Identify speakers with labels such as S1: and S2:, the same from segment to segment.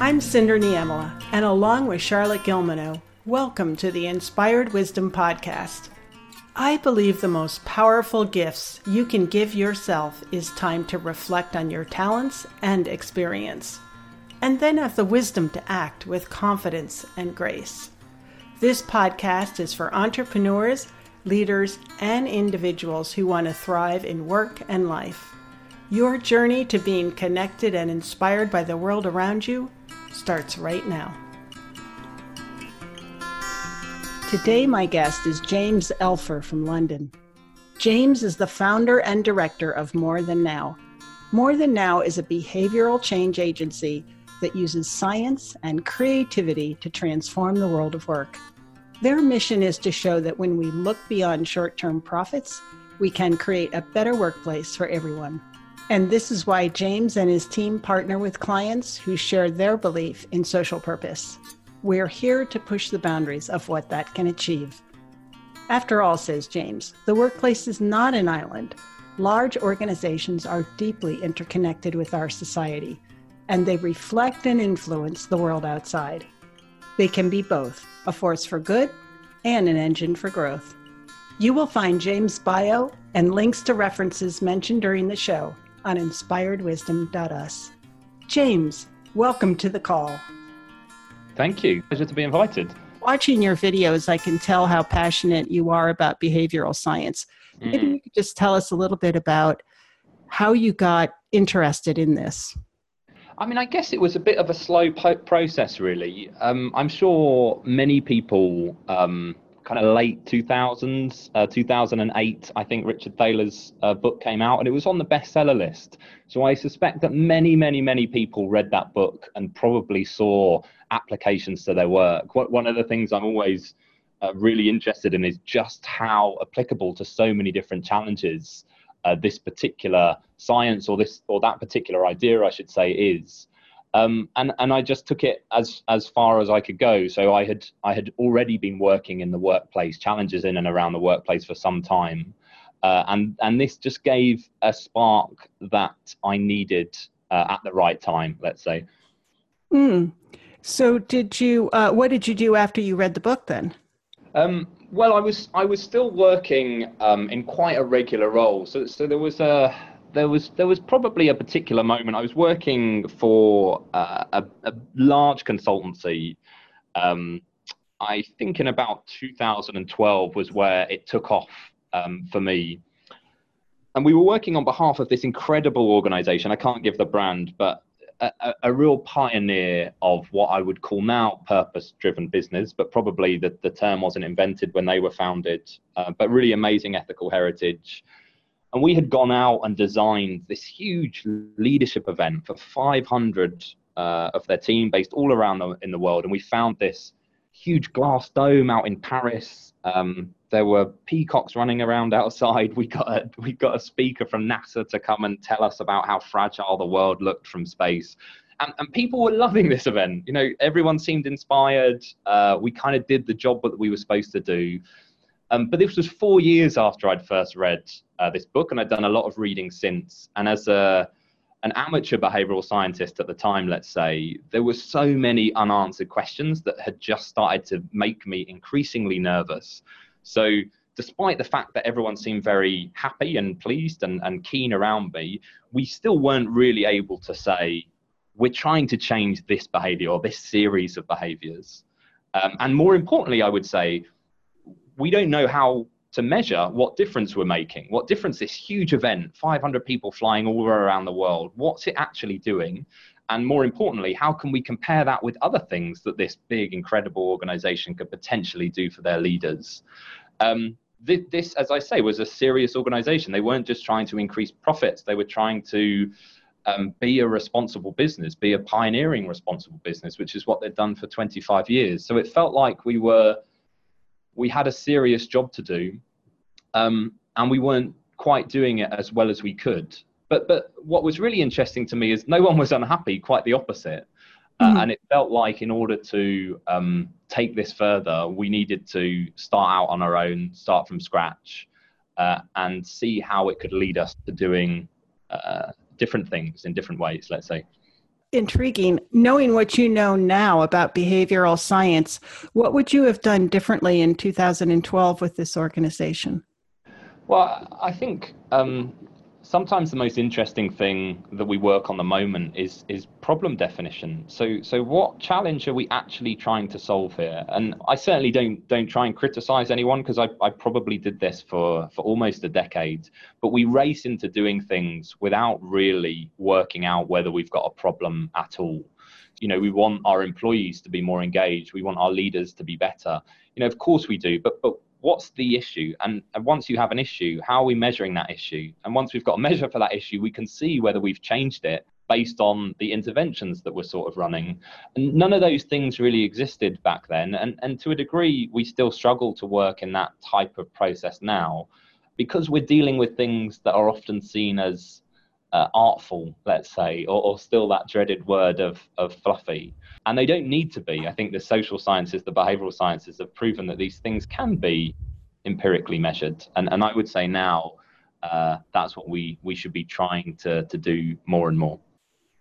S1: I'm Cinder Niemela, and along with Charlotte Gilmano, welcome to the Inspired Wisdom Podcast. I believe the most powerful gifts you can give yourself is time to reflect on your talents and experience, and then have the wisdom to act with confidence and grace. This podcast is for entrepreneurs, leaders, and individuals who want to thrive in work and life. Your journey to being connected and inspired by the world around you starts right now. Today, my guest is James Elfer from London. James is the founder and director of More Than Now. More Than Now is a behavioral change agency that uses science and creativity to transform the world of work. Their mission is to show that when we look beyond short term profits, we can create a better workplace for everyone. And this is why James and his team partner with clients who share their belief in social purpose. We're here to push the boundaries of what that can achieve. After all, says James, the workplace is not an island. Large organizations are deeply interconnected with our society, and they reflect and influence the world outside. They can be both a force for good and an engine for growth. You will find James' bio and links to references mentioned during the show on inspiredwisdom.us. James, welcome to the call.
S2: Thank you. Pleasure to be invited.
S1: Watching your videos, I can tell how passionate you are about behavioral science. Mm. Maybe you could just tell us a little bit about how you got interested in this.
S2: I mean, I guess it was a bit of a slow po- process, really. Um, I'm sure many people um, kind of late 2000s, uh, 2008, I think Richard Thaler's uh, book came out and it was on the bestseller list. So I suspect that many, many, many people read that book and probably saw applications to their work. One of the things I'm always uh, really interested in is just how applicable to so many different challenges uh, this particular science or this or that particular idea, I should say, is. Um, and and I just took it as as far as I could go. So I had I had already been working in the workplace, challenges in and around the workplace for some time, uh, and and this just gave a spark that I needed uh, at the right time. Let's say.
S1: Mm. So did you? Uh, what did you do after you read the book then?
S2: Um, well, I was I was still working um, in quite a regular role. So so there was a there was there was probably a particular moment. I was working for uh, a, a, large consultancy. Um, I think in about 2012 was where it took off um, for me. And we were working on behalf of this incredible organization. I can't give the brand, but a, a real pioneer of what I would call now purpose driven business, but probably the, the term wasn't invented when they were founded, uh, but really amazing ethical heritage and we had gone out and designed this huge leadership event for 500 uh, of their team based all around the, in the world. And we found this huge glass dome out in Paris. Um, there were peacocks running around outside. We got a, we got a speaker from NASA to come and tell us about how fragile the world looked from space. And, and people were loving this event. You know, everyone seemed inspired. Uh, we kind of did the job that we were supposed to do. Um, but this was four years after I'd first read uh, this book, and I'd done a lot of reading since. And as a an amateur behavioral scientist at the time, let's say, there were so many unanswered questions that had just started to make me increasingly nervous. So, despite the fact that everyone seemed very happy and pleased and, and keen around me, we still weren't really able to say, we're trying to change this behavior or this series of behaviors. Um, and more importantly, I would say, we don't know how to measure what difference we're making, what difference this huge event, 500 people flying all around the world, what's it actually doing? And more importantly, how can we compare that with other things that this big, incredible organization could potentially do for their leaders? Um, this, this, as I say, was a serious organization. They weren't just trying to increase profits, they were trying to um, be a responsible business, be a pioneering responsible business, which is what they've done for 25 years. So it felt like we were we had a serious job to do, um, and we weren't quite doing it as well as we could. But but what was really interesting to me is no one was unhappy. Quite the opposite. Uh, mm-hmm. and it felt like in order to um, take this further, we needed to start out on our own, start from scratch, uh, and see how it could lead us to doing uh, different things in different ways. Let's say.
S1: Intriguing. Knowing what you know now about behavioral science, what would you have done differently in 2012 with this organization?
S2: Well, I think um, sometimes the most interesting thing that we work on the moment is is problem definition. So so what challenge are we actually trying to solve here? And I certainly don't don't try and criticize anyone because I, I probably did this for for almost a decade. But we race into doing things without really working out whether we've got a problem at all. You know, we want our employees to be more engaged. We want our leaders to be better. You know, of course we do, but but what's the issue? And, and, once you have an issue how are we measuring that issue? And once we've got a measure for that issue we can see whether we've changed it based on the interventions that we're sort of running. And none of those things really existed back then. And, and to a degree we still struggle to work in that type of process now because we're dealing with things that are often seen as uh, artful let's say or, or still that dreaded word of, of fluffy and they don't need to be. I think the social sciences, the behavioral sciences have proven that these things can be empirically measured. And, and I would say now uh, that's what we, we should be trying to, to do more and more.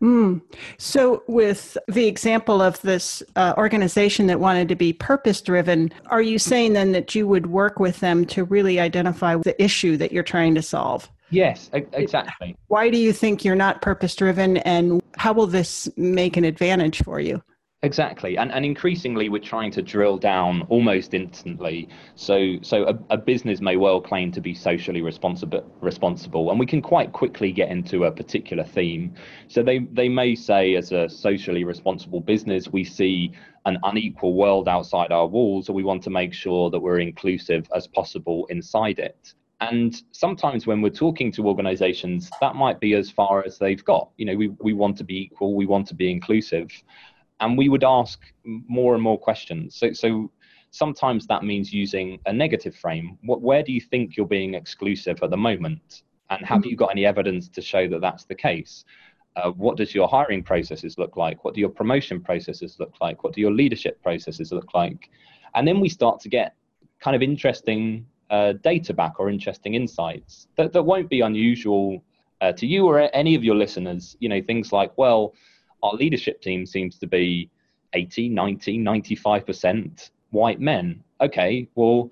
S1: Mm. So, with the example of this uh, organization that wanted to be purpose driven, are you saying then that you would work with them to really identify the issue that you're trying to solve?
S2: Yes, exactly.
S1: Why do you think you're not purpose driven, and how will this make an advantage for you?
S2: Exactly, and and increasingly we're trying to drill down almost instantly. So so a, a, business may well claim to be socially responsible responsible, and we can quite quickly get into a particular theme. So they they may say as a socially responsible business we see an unequal world outside our walls, or we want to make sure that we're inclusive as possible inside it. And sometimes when we're talking to organizations, that might be as far as they've got. You know, we, we want to be equal, we want to be inclusive and we would ask more and more questions. So, so sometimes that means using a negative frame. What, where do you think you're being exclusive at the moment? And have you got any evidence to show that that's the case? Uh, what does your hiring processes look like? What do your promotion processes look like? What do your leadership processes look like? And then we start to get kind of interesting uh, data back or interesting insights that, that won't be unusual uh, to you or any of your listeners. You know, things like, well, our leadership team seems to be 80, 90, 95% white men. Okay, well,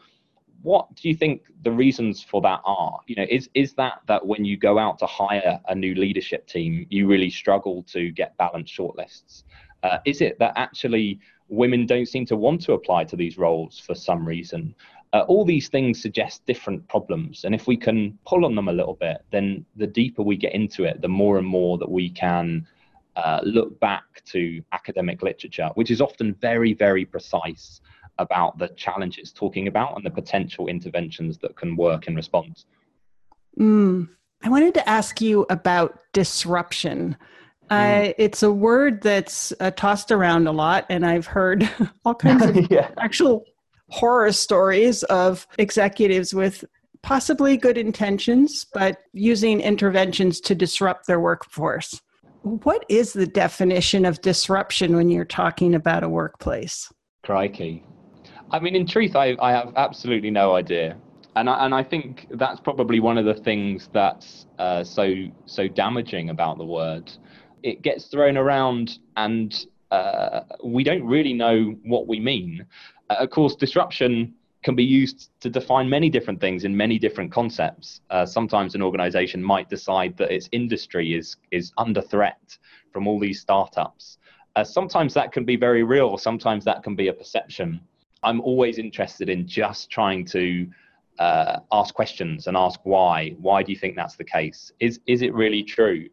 S2: what do you think the reasons for that are? You know, is is that that when you go out to hire a new leadership team, you really struggle to get balanced shortlists? Uh, is it that actually women don't seem to want to apply to these roles for some reason? Uh, all these things suggest different problems, and if we can pull on them a little bit, then the deeper we get into it, the more and more that we can uh, look back to academic literature, which is often very, very precise about the challenge it's talking about and the potential interventions that can work in response.
S1: Mm. I wanted to ask you about disruption. Uh, it's a word that's uh, tossed around a lot, and I've heard all kinds of yeah. actual horror stories of executives with possibly good intentions, but using interventions to disrupt their workforce. What is the definition of disruption when you're talking about a workplace?
S2: Crikey. I mean, in truth, I, I have absolutely no idea. And I, and I think that's probably one of the things that's uh, so so damaging about the word. It gets thrown around, and uh, we don't really know what we mean. Of course, disruption can be used to define many different things in many different concepts. Uh, sometimes an organization might decide that its industry is, is under threat from all these startups. Uh, sometimes that can be very real, sometimes that can be a perception. I'm always interested in just trying to uh, ask questions and ask why. Why do you think that's the case? Is, is it really true?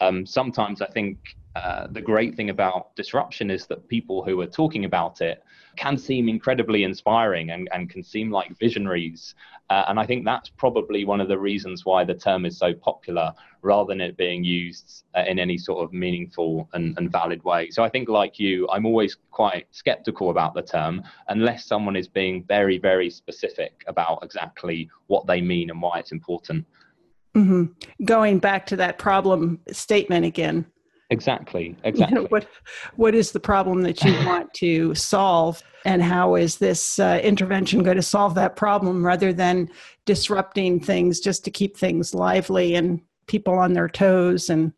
S2: Um, sometimes I think uh, the great thing about disruption is that people who are talking about it can seem incredibly inspiring and, and can seem like visionaries. Uh, and I think that's probably one of the reasons why the term is so popular rather than it being used uh, in any sort of meaningful and, and valid way. So I think, like you, I'm always quite skeptical about the term unless someone is being very, very specific about exactly what they mean and why it's important.
S1: Mm-hmm. Going back to that problem statement again,
S2: Exactly. Exactly. You know,
S1: what What is the problem that you want to solve, and how is this uh, intervention going to solve that problem, rather than disrupting things just to keep things lively and people on their toes and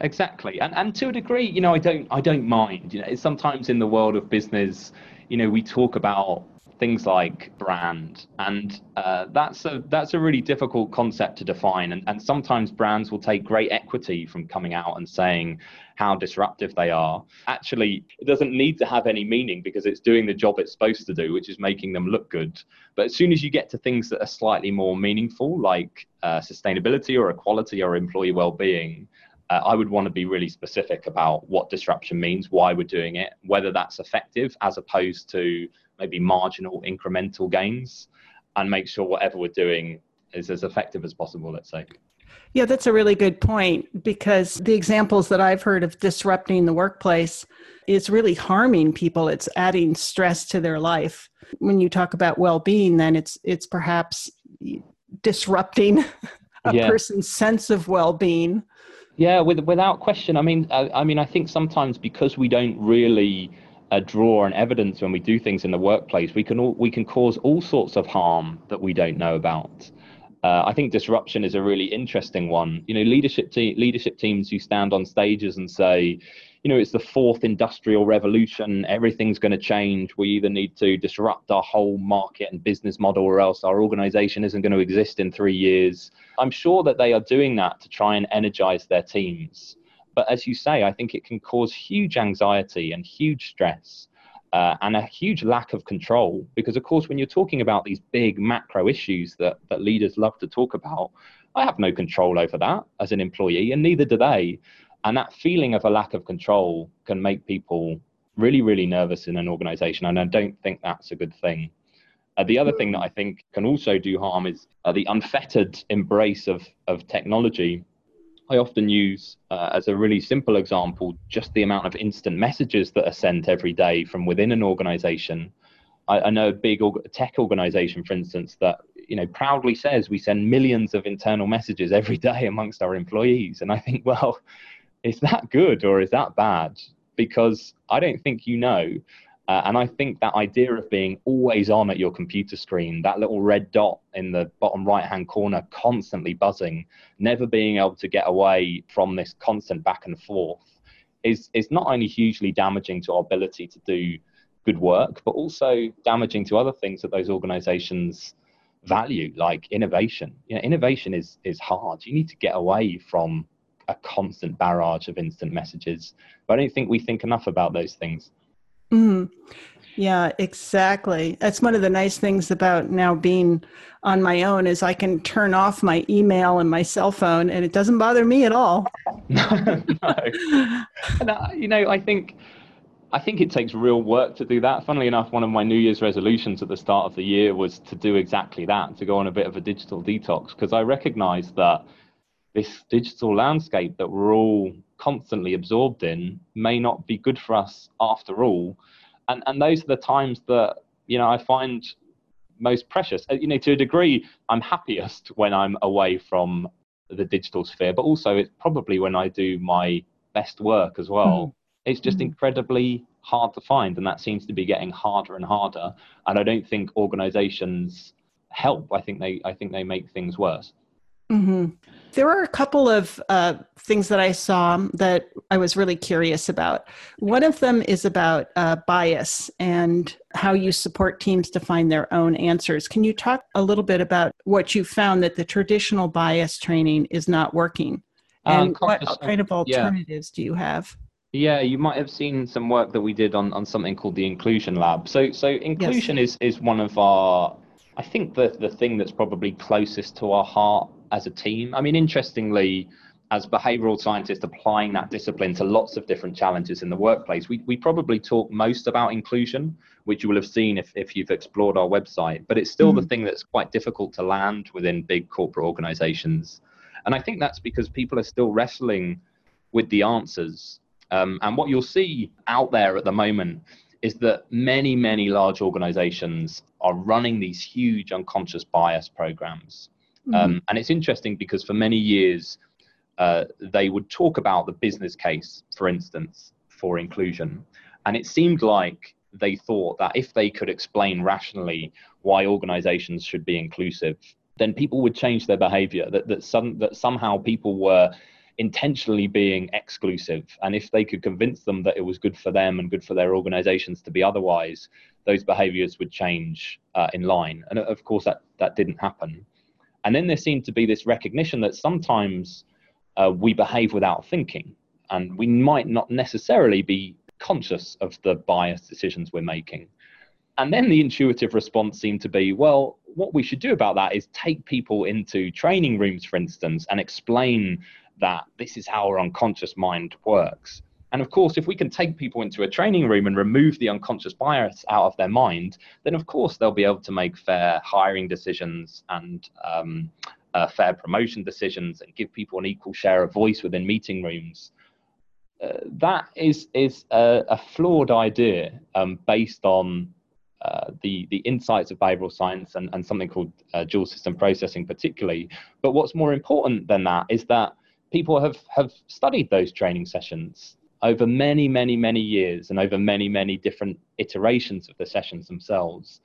S2: exactly and and to a degree you know i don't i don't mind you know sometimes in the world of business you know we talk about things like brand. And uh, that's a that's a really difficult concept to define. And, and sometimes brands will take great equity from coming out and saying how disruptive they are. Actually it doesn't need to have any meaning because it's doing the job it's supposed to do which is making them look good. But as soon as you get to things that are slightly more meaningful like uh, sustainability or equality or employee well-being uh, I would want to be really specific about what disruption means, why we're doing it, whether that's effective as opposed to maybe marginal incremental gains and make sure whatever we're doing is as effective as possible, let's say.
S1: Yeah, that's a really good point because the examples that I've heard of disrupting the workplace is really harming people. It's adding stress to their life. When you talk about well-being, then it's it's perhaps disrupting a yeah. person's sense of well-being.
S2: Yeah, with, without question. I mean, I, I mean, I think sometimes because we don't really a draw and evidence when we do things in the workplace, we can all, we can cause all sorts of harm that we don't know about. Uh, I think disruption is a really interesting one. You know, leadership te- leadership teams who stand on stages and say, you know, it's the fourth industrial revolution. Everything's going to change. We either need to disrupt our whole market and business model, or else our organization isn't going to exist in three years. I'm sure that they are doing that to try and energize their teams. But as you say, I think it can cause huge anxiety and huge stress uh, and a huge lack of control. Because, of course, when you're talking about these big macro issues that, that leaders love to talk about, I have no control over that as an employee, and neither do they. And that feeling of a lack of control can make people really, really nervous in an organization. And I don't think that's a good thing. Uh, the other thing that I think can also do harm is uh, the unfettered embrace of, of technology I often use uh, as a really simple example just the amount of instant messages that are sent every day from within an organization. I, I know a big org- tech organization, for instance, that you know proudly says we send millions of internal messages every day amongst our employees, and I think, well, is that good or is that bad? Because I don't think you know. Uh, and I think that idea of being always on at your computer screen, that little red dot in the bottom right hand corner, constantly buzzing, never being able to get away from this constant back and forth, is, is not only hugely damaging to our ability to do good work, but also damaging to other things that those organizations value, like innovation. You know, innovation is, is hard. You need to get away from a constant barrage of instant messages. But I don't think we think enough about those things.
S1: Mm, yeah, exactly. That's one of the nice things about now being on my own is I can turn off my email and my cell phone, and it doesn't bother me at all. no,
S2: and, uh, you know, I think I think it takes real work to do that. Funnily enough, one of my New Year's resolutions at the start of the year was to do exactly that, to go on a bit of a digital detox, because I recognise that this digital landscape that we're all constantly absorbed in may not be good for us after all. And and those are the times that you know I find most precious. Uh, you know, to a degree, I'm happiest when I'm away from the digital sphere, but also it's probably when I do my best work as well. Mm. It's just mm. incredibly hard to find, and that seems to be getting harder and harder. And I don't think organizations help. I think they I think they make things worse.
S1: Mm-hmm. There are a couple of uh, things that I saw that I was really curious about. One of them is about uh, bias and how you support teams to find their own answers. Can you talk a little bit about what you found that the traditional bias training is not working? Uh, and what kind of alternatives yeah. do you have?
S2: Yeah, you might have seen some work that we did on, on something called the Inclusion Lab. So, so inclusion yes. is, is one of our, I think, the, the thing that's probably closest to our heart as a team. I mean, interestingly, as behavioral scientists applying that discipline to lots of different challenges in the workplace, we, we probably talk most about inclusion, which you will have seen if, if you've explored our website, but it's still mm-hmm. the thing that's quite difficult to land within big corporate organizations. And I think that's because people are still wrestling with the answers. Um, and what you'll see out there at the moment is that many, many large organizations are running these huge unconscious bias programs Mm-hmm. Um, and it's interesting because for many years, uh, they would talk about the business case, for instance, for inclusion. And it seemed like they thought that if they could explain rationally why organizations should be inclusive, then people would change their behavior. That that some that somehow people were intentionally being exclusive, and if they could convince them that it was good for them and good for their organizations to be otherwise, those behaviors would change uh, in line. And of course, that that didn't happen. And then there seemed to be this recognition that sometimes uh, we behave without thinking, and we might not necessarily be conscious of the biased decisions we're making. And then the intuitive response seemed to be, well, what we should do about that is take people into training rooms, for instance, and explain that this is how our unconscious mind works. And of course, if we can take people into a training room and remove the unconscious bias out of their mind, then of course they'll be able to make fair hiring decisions and um, uh, fair promotion decisions and give people an equal share of voice within meeting rooms. Uh, that is is a, a flawed idea um, based on uh, the the insights of behavioral science and, and something called uh, dual system processing particularly but what's more important than that is that people have have studied those training sessions over many many many years and over many many different iterations of the sessions themselves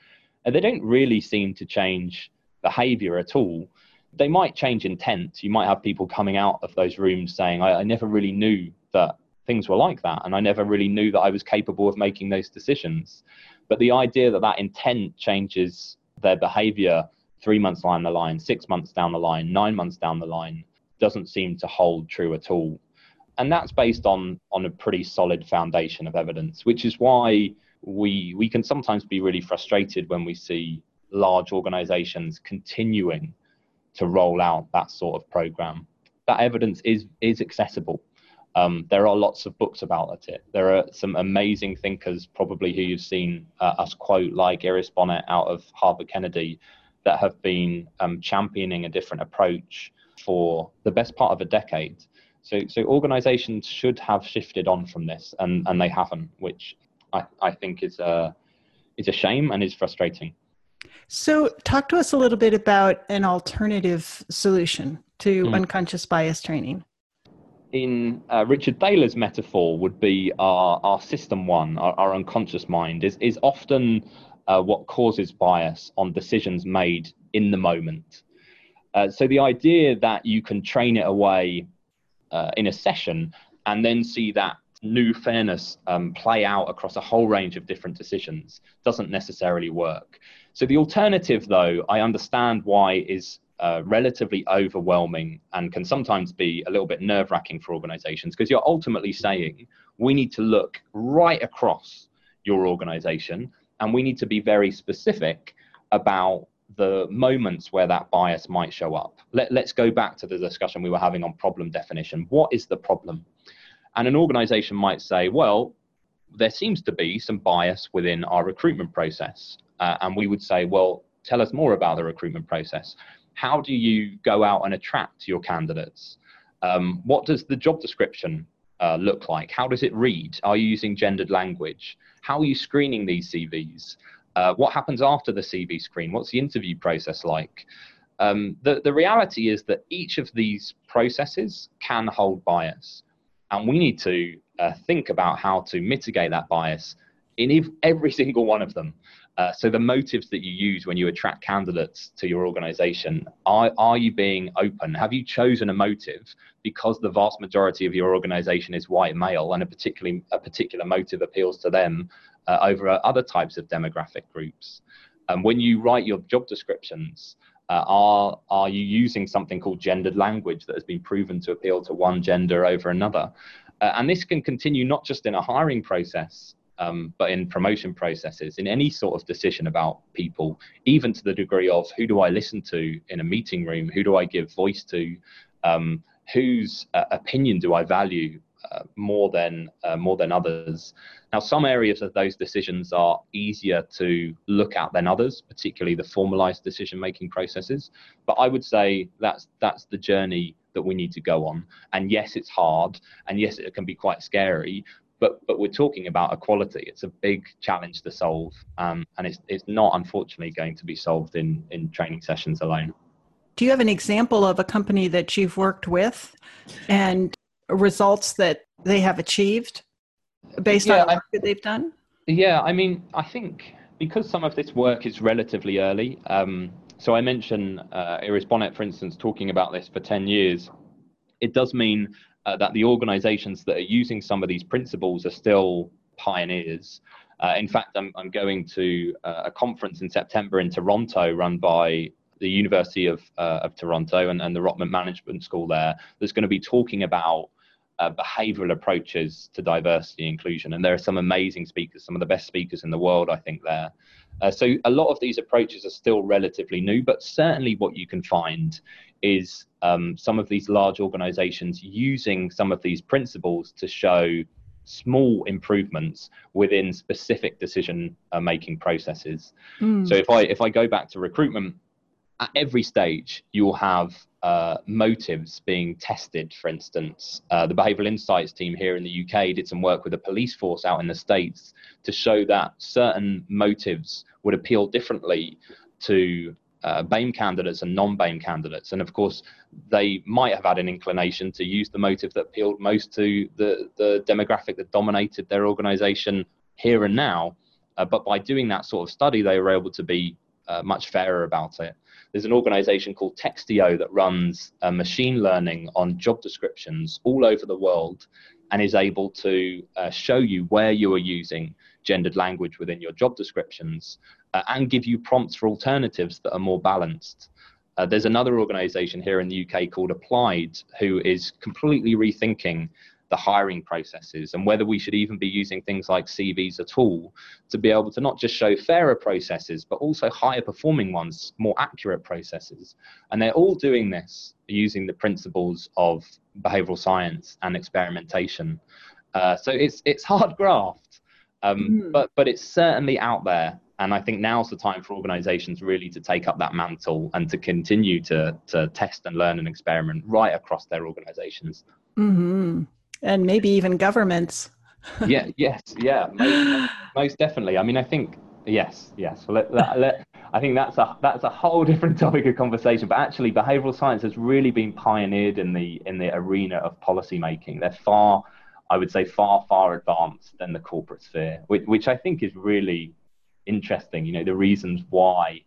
S2: and they don't really seem to change behavior at all. They might change intent. You might have people coming out of those rooms saying I, I never really knew that things were like that and i never really knew that i was capable of making those decisions. But the idea that that intent changes their behavior three months down the line six months down the line nine months down the line doesn't seem to hold true at all and that's based on on a pretty solid foundation of evidence which is why we we can sometimes be really frustrated when we see large organizations continuing to roll out that sort of program that evidence is is accessible um, there are lots of books about it. There are some amazing thinkers, probably who you've seen uh, us quote, like Iris Bohnet out of Harvard Kennedy, that have been um, championing a different approach for the best part of a decade. So, so organizations should have shifted on from this, and, and they haven't, which I, I think is a, is a shame and is frustrating.
S1: So, talk to us a little bit about an alternative solution to mm. unconscious bias training
S2: in uh, Richard Thaler's metaphor would be our, our system one, our, our unconscious mind, is, is often uh, what causes bias on decisions made in the moment. Uh, so the idea that you can train it away uh, in a session and then see that new fairness um, play out across a whole range of different decisions doesn't necessarily work. So the alternative, though, I understand why is uh, relatively overwhelming and can sometimes be a little bit nerve wracking for organizations because you're ultimately saying we need to look right across your organization and we need to be very specific about the moments where that bias might show up. Let, let's go back to the discussion we were having on problem definition. What is the problem? And an organization might say, well, there seems to be some bias within our recruitment process. Uh, and we would say, well, tell us more about the recruitment process how do you go out and attract your candidates? Um, what does the job description uh, look like? How does it read? Are you using gendered language? How are you screening these CVs? Uh, what happens after the CV screen? What's the interview process like? Um, the, the reality is that each of these processes can hold bias, and we need to uh, think about how to mitigate that bias in every single one of them. Uh, so the motives that you use when you attract candidates to your organization are, are you being open have you chosen a motive because the vast majority of your organization is white male and a particularly a particular motive appeals to them uh, over other types of demographic groups. And when you write your job descriptions uh, are are you using something called gendered language that has been proven to appeal to one gender over another? Uh, and this can continue not just in a hiring process um, but in promotion processes, in any sort of decision about people, even to the degree of who do I listen to in a meeting room, who do I give voice to, um, whose uh, opinion do I value uh, more than uh, more than others. Now, some areas of those decisions are easier to look at than others, particularly the formalized decision-making processes. But I would say that's that's the journey that we need to go on. And yes, it's hard, and yes, it can be quite scary but but we're talking about equality. It's a big challenge to solve, um, and it's it's not unfortunately going to be solved in in training sessions alone.
S1: Do you have an example of a company that you've worked with, and results that they have achieved based yeah, on the work that they've done?
S2: Yeah, I mean, I think because some of this work is relatively early. Um, so I mentioned uh, Iris Bohnet, for instance, talking about this for 10 years. It does mean uh, that the organizations that are using some of these principles are still pioneers. Uh, in fact, I'm, I'm going to uh, a conference in September in Toronto run by the University of, uh, of Toronto and, and the Rotman Management School there that's going to be talking about uh, behavioral approaches to diversity and inclusion. And there are some amazing speakers, some of the best speakers in the world, I think, there. Uh, so a lot of these approaches are still relatively new, but certainly what you can find is um, some of these large organizations using some of these principles to show small improvements within specific decision uh, making processes. Mm. So if I if I go back to recruitment, at every stage you'll have uh, motives being tested. For instance, uh, the behavioural insights team here in the UK did some work with a police force out in the states to show that certain motives would appeal differently to uh, BAME candidates and non-BAME candidates. And of course, they might have had an inclination to use the motive that appealed most to the, the demographic that dominated their organization here and now. Uh, but by doing that sort of study, they were able to be uh, much fairer about it. There's an organization called Textio that runs uh, machine learning on job descriptions all over the world and is able to uh, show you where you are using gendered language within your job descriptions uh, and give you prompts for alternatives that are more balanced. Uh, there's another organization here in the UK called Applied who is completely rethinking the hiring processes and whether we should even be using things like CVs at all to be able to not just show fairer processes, but also higher performing ones, more accurate processes. And they're all doing this using the principles of behavioral science and experimentation. Uh, so it's it's hard graft, um, mm. but but it's certainly out there. And I think now's the time for organizations really to take up that mantle and to continue to, to test and learn and experiment right across their organizations.
S1: Mm-hmm and maybe even governments.
S2: yeah, yes, yeah, most, most, definitely. I mean, I think yes, yes. Let, let, let, I think that's a that's a whole different topic of conversation. But actually, behavioural science has really been pioneered in the in the arena of policy making. They're far, I would say, far far advanced than the corporate sphere, which, which I think is really interesting. You know, the reasons why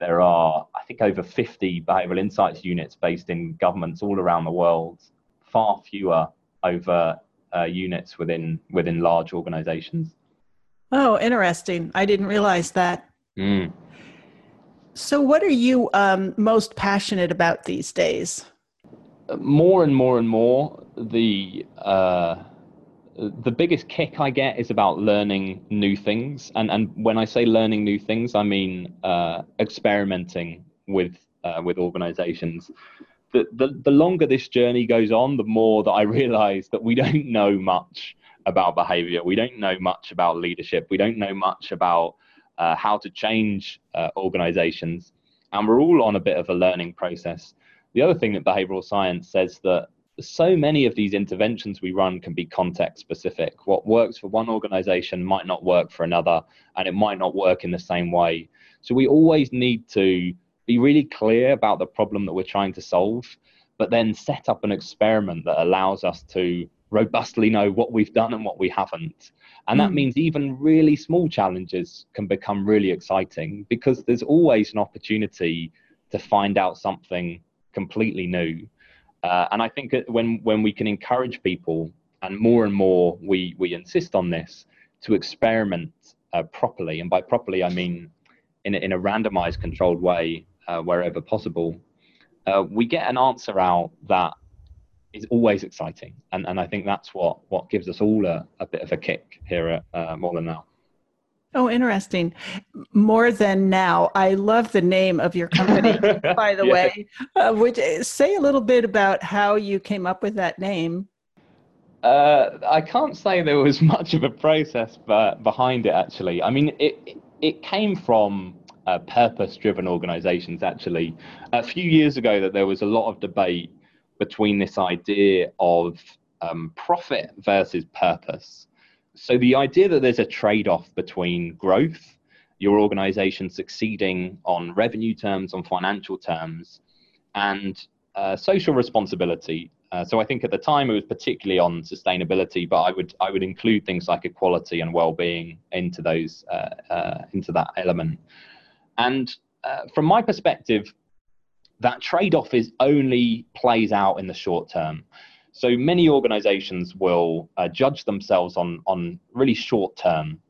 S2: there are, I think, over 50 behavioural insights units based in governments all around the world. Far fewer over uh, units within within large organizations.
S1: Oh, interesting. I didn't realize that. Mm. So, what are you um, most passionate about these days?
S2: More and more and more, the uh, the biggest kick I get is about learning new things, and and when I say learning new things, I mean uh, experimenting with uh, with organizations the, the, the longer this journey goes on, the more that I realize that we don't know much about behavior. We don't know much about leadership. We don't know much about uh, how to change uh, organizations. And we're all on a bit of a learning process. The other thing that behavioral science says that so many of these interventions we run can be context specific. What works for one organization might not work for another, and it might not work in the same way. So we always need to be really clear about the problem that we're trying to solve, but then set up an experiment that allows us to robustly know what we've done and what we haven't. And that mm. means even really small challenges can become really exciting because there's always an opportunity to find out something completely new. Uh, and I think when when we can encourage people, and more and more we we insist on this, to experiment uh, properly, and by properly I mean in a, in a randomized, controlled way, uh, wherever possible, uh, we get an answer out that is always exciting. And, and I think that's what, what gives us all a, a bit of a kick here at uh, More Than Now.
S1: Oh, interesting. More than now. I love the name of your company, by the yeah. way. Uh, would say a little bit about how you came up with that name?
S2: Uh, I can't say there was much of a process but behind it. Actually, I mean, it it came from uh, purpose driven organizations actually. A few years ago that there was a lot of debate between this idea of um, profit versus purpose. So the idea that there's a trade-off between growth your organization succeeding on revenue terms on financial terms and uh, social responsibility. Uh, so I think at the time it was particularly on sustainability, but I would I would include things like equality and well-being into those uh, uh into that element. And uh, from my perspective, that trade off is only plays out in the short term. So many organizations will uh, judge themselves on, on really short term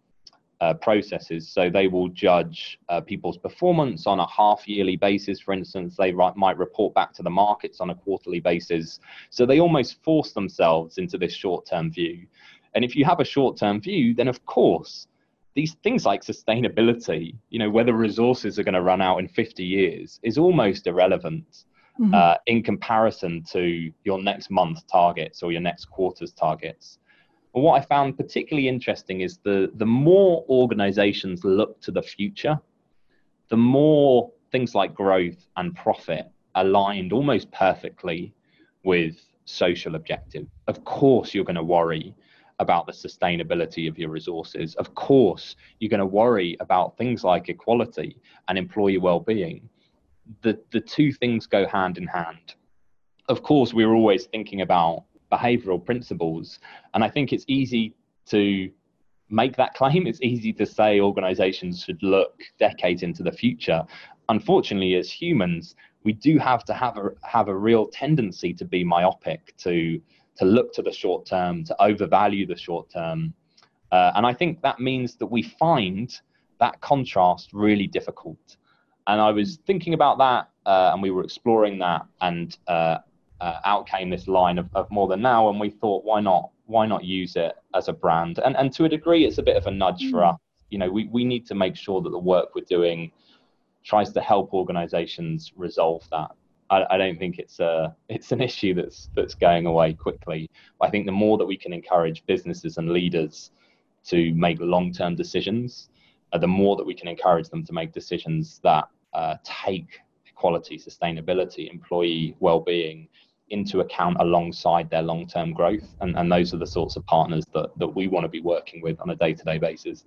S2: uh, processes. So they will judge uh, people's performance on a half yearly basis. For instance, they might report back to the markets on a quarterly basis. So they almost force themselves into this short term view. And if you have a short term view, then of course, these things like sustainability, you know, whether resources are going to run out in 50 years is almost irrelevant. Mm-hmm. Uh, in comparison to your next month targets or your next quarter's targets. But what I found particularly interesting is the, the more organizations look to the future, the more things like growth and profit aligned almost perfectly with social objective. Of course, you're going to worry about the sustainability of your resources. Of course, you're going to worry about things like equality and employee well-being. The the two things go hand in hand. Of course, we're always thinking about behavioral principles. And I think it's easy to make that claim. It's easy to say organizations should look decades into the future. Unfortunately, as humans, we do have to have a have a real tendency to be myopic, to to look to the short term, to overvalue the short term. Uh, and I think that means that we find that contrast really difficult. And I was thinking about that, uh, and we were exploring that, and uh, uh, out came this line of, of more than now and we thought why not why not use it as a brand and and to a degree it's a bit of a nudge for mm. us you know we, we need to make sure that the work we're doing tries to help organizations resolve that I, I don't think it's a it's an issue that's that's going away quickly. I think the more that we can encourage businesses and leaders to make long-term decisions uh, the more that we can encourage them to make decisions that uh, take equality sustainability employee well-being into account alongside their long-term growth. And, and those are the sorts of partners that, that we want to be working with on a day-to-day basis.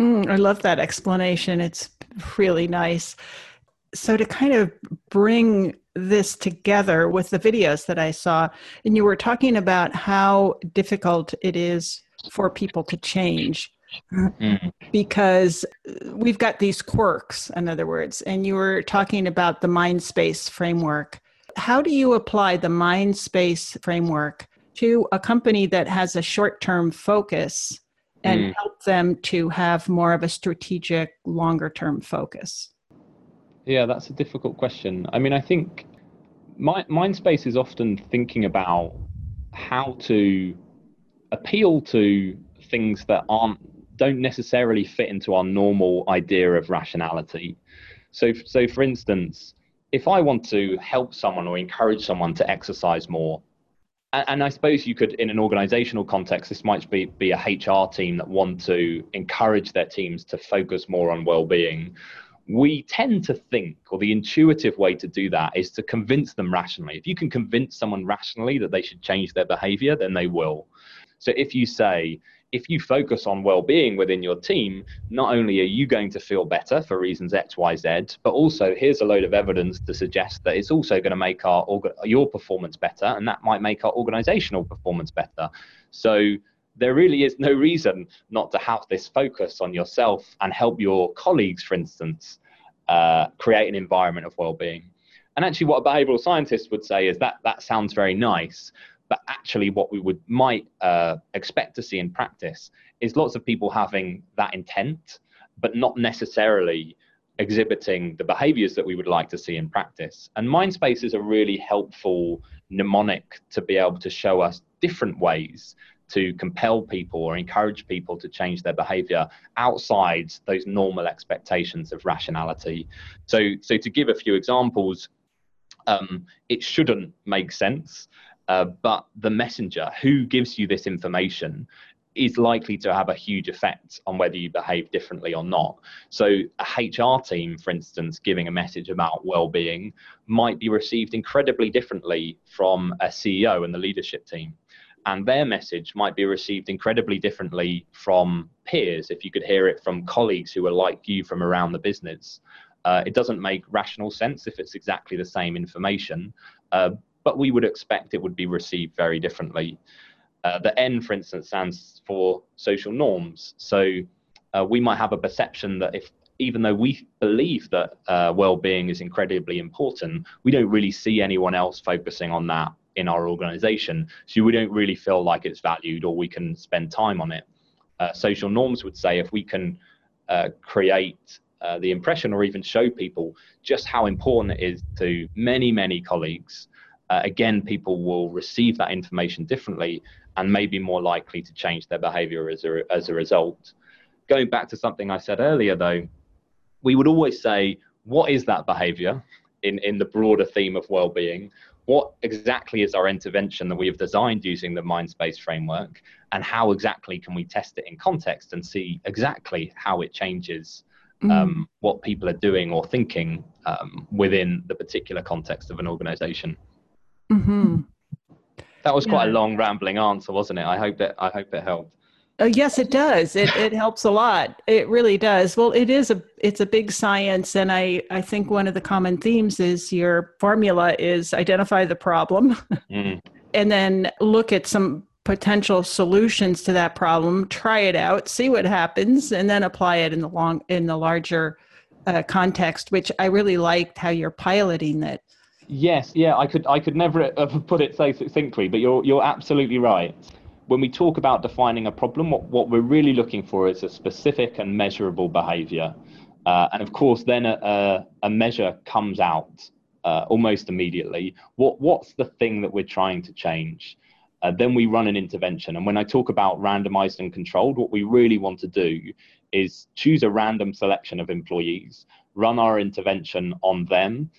S1: Mm, i love that explanation. It's really nice. So to kind of bring this together with the videos that i saw and you were talking about how difficult it is for people to change mm. because we've got these quirks in other words and you were talking about the Mindspace framework how do you apply the Mindspace framework to a company that has a short term focus and mm. help them to have more of a strategic, longer term focus?
S2: Yeah, that's a difficult question. I mean, I think my, Mindspace is often thinking about how to appeal to things that aren't don't necessarily fit into our normal idea of rationality. So, so for instance, if I want to help someone or encourage someone to exercise more, and, and I suppose you could, in an organizational context, this might be, be a HR team that want to encourage their teams to focus more on well being. We tend to think, or the intuitive way to do that is to convince them rationally. If you can convince someone rationally that they should change their behavior, then they will. So if you say, if you focus on well-being within your team, not only are you going to feel better for reasons X, Y, Z, but also here's a load of evidence to suggest that it's also going to make our your performance better, and that might make our organizational performance better. So there really is no reason not to have this focus on yourself and help your colleagues, for instance, uh, create an environment of well-being. And actually, what a behavioral scientist would say is that that sounds very nice, but actually, what we would might uh, expect to see in practice is lots of people having that intent, but not necessarily exhibiting the behaviors that we would like to see in practice. And Mindspace is a really helpful mnemonic to be able to show us different ways to compel people or encourage people to change their behavior outside those normal expectations of rationality. So, so to give a few examples, um, it shouldn't make sense uh, but the messenger who gives you this information is likely to have a huge effect on whether you behave differently or not. So, a HR team, for instance, giving a message about well being might be received incredibly differently from a CEO and the leadership team. And their message might be received incredibly differently from peers if you could hear it from colleagues who are like you from around the business. Uh, it doesn't make rational sense if it's exactly the same information. Uh, but we would expect it would be received very differently. Uh, the N, for instance, stands for social norms. So uh, we might have a perception that if even though we believe that uh, well-being is incredibly important, we don't really see anyone else focusing on that in our organization. So we don't really feel like it's valued or we can spend time on it. Uh, social norms would say if we can uh, create uh, the impression or even show people just how important it is to many, many colleagues, uh, again, people will receive that information differently and may be more likely to change their behavior as a, as a result. Going back to something I said earlier, though, we would always say, what is that behavior in, in the broader theme of well-being? What exactly is our intervention that we have designed using the Mindspace framework? And how exactly can we test it in context and see exactly how it changes mm. um, what people are doing or thinking um, within the particular context of an organization? Mm-hmm. That was quite yeah. a long, rambling answer, wasn't it? I hope that I hope it helped.
S1: Oh, yes, it does. It it helps a lot. It really does. Well, it is a it's a big science, and I I think one of the common themes is your formula is identify the problem, mm. and then look at some potential solutions to that problem. Try it out, see what happens, and then apply it in the long in the larger uh, context. Which I really liked how you're piloting it.
S2: Yes, yeah, I could I could never have put it so succinctly, but you're you're absolutely right when we talk about defining a problem, what, what we're really looking for is a specific and measurable behavior. Uh, and of course, then a, a, measure comes out uh, almost immediately. What, what's the thing that we're trying to change? Uh, then we run an intervention. And when I talk about randomized and controlled, what we really want to do is choose a random selection of employees, run our intervention on them,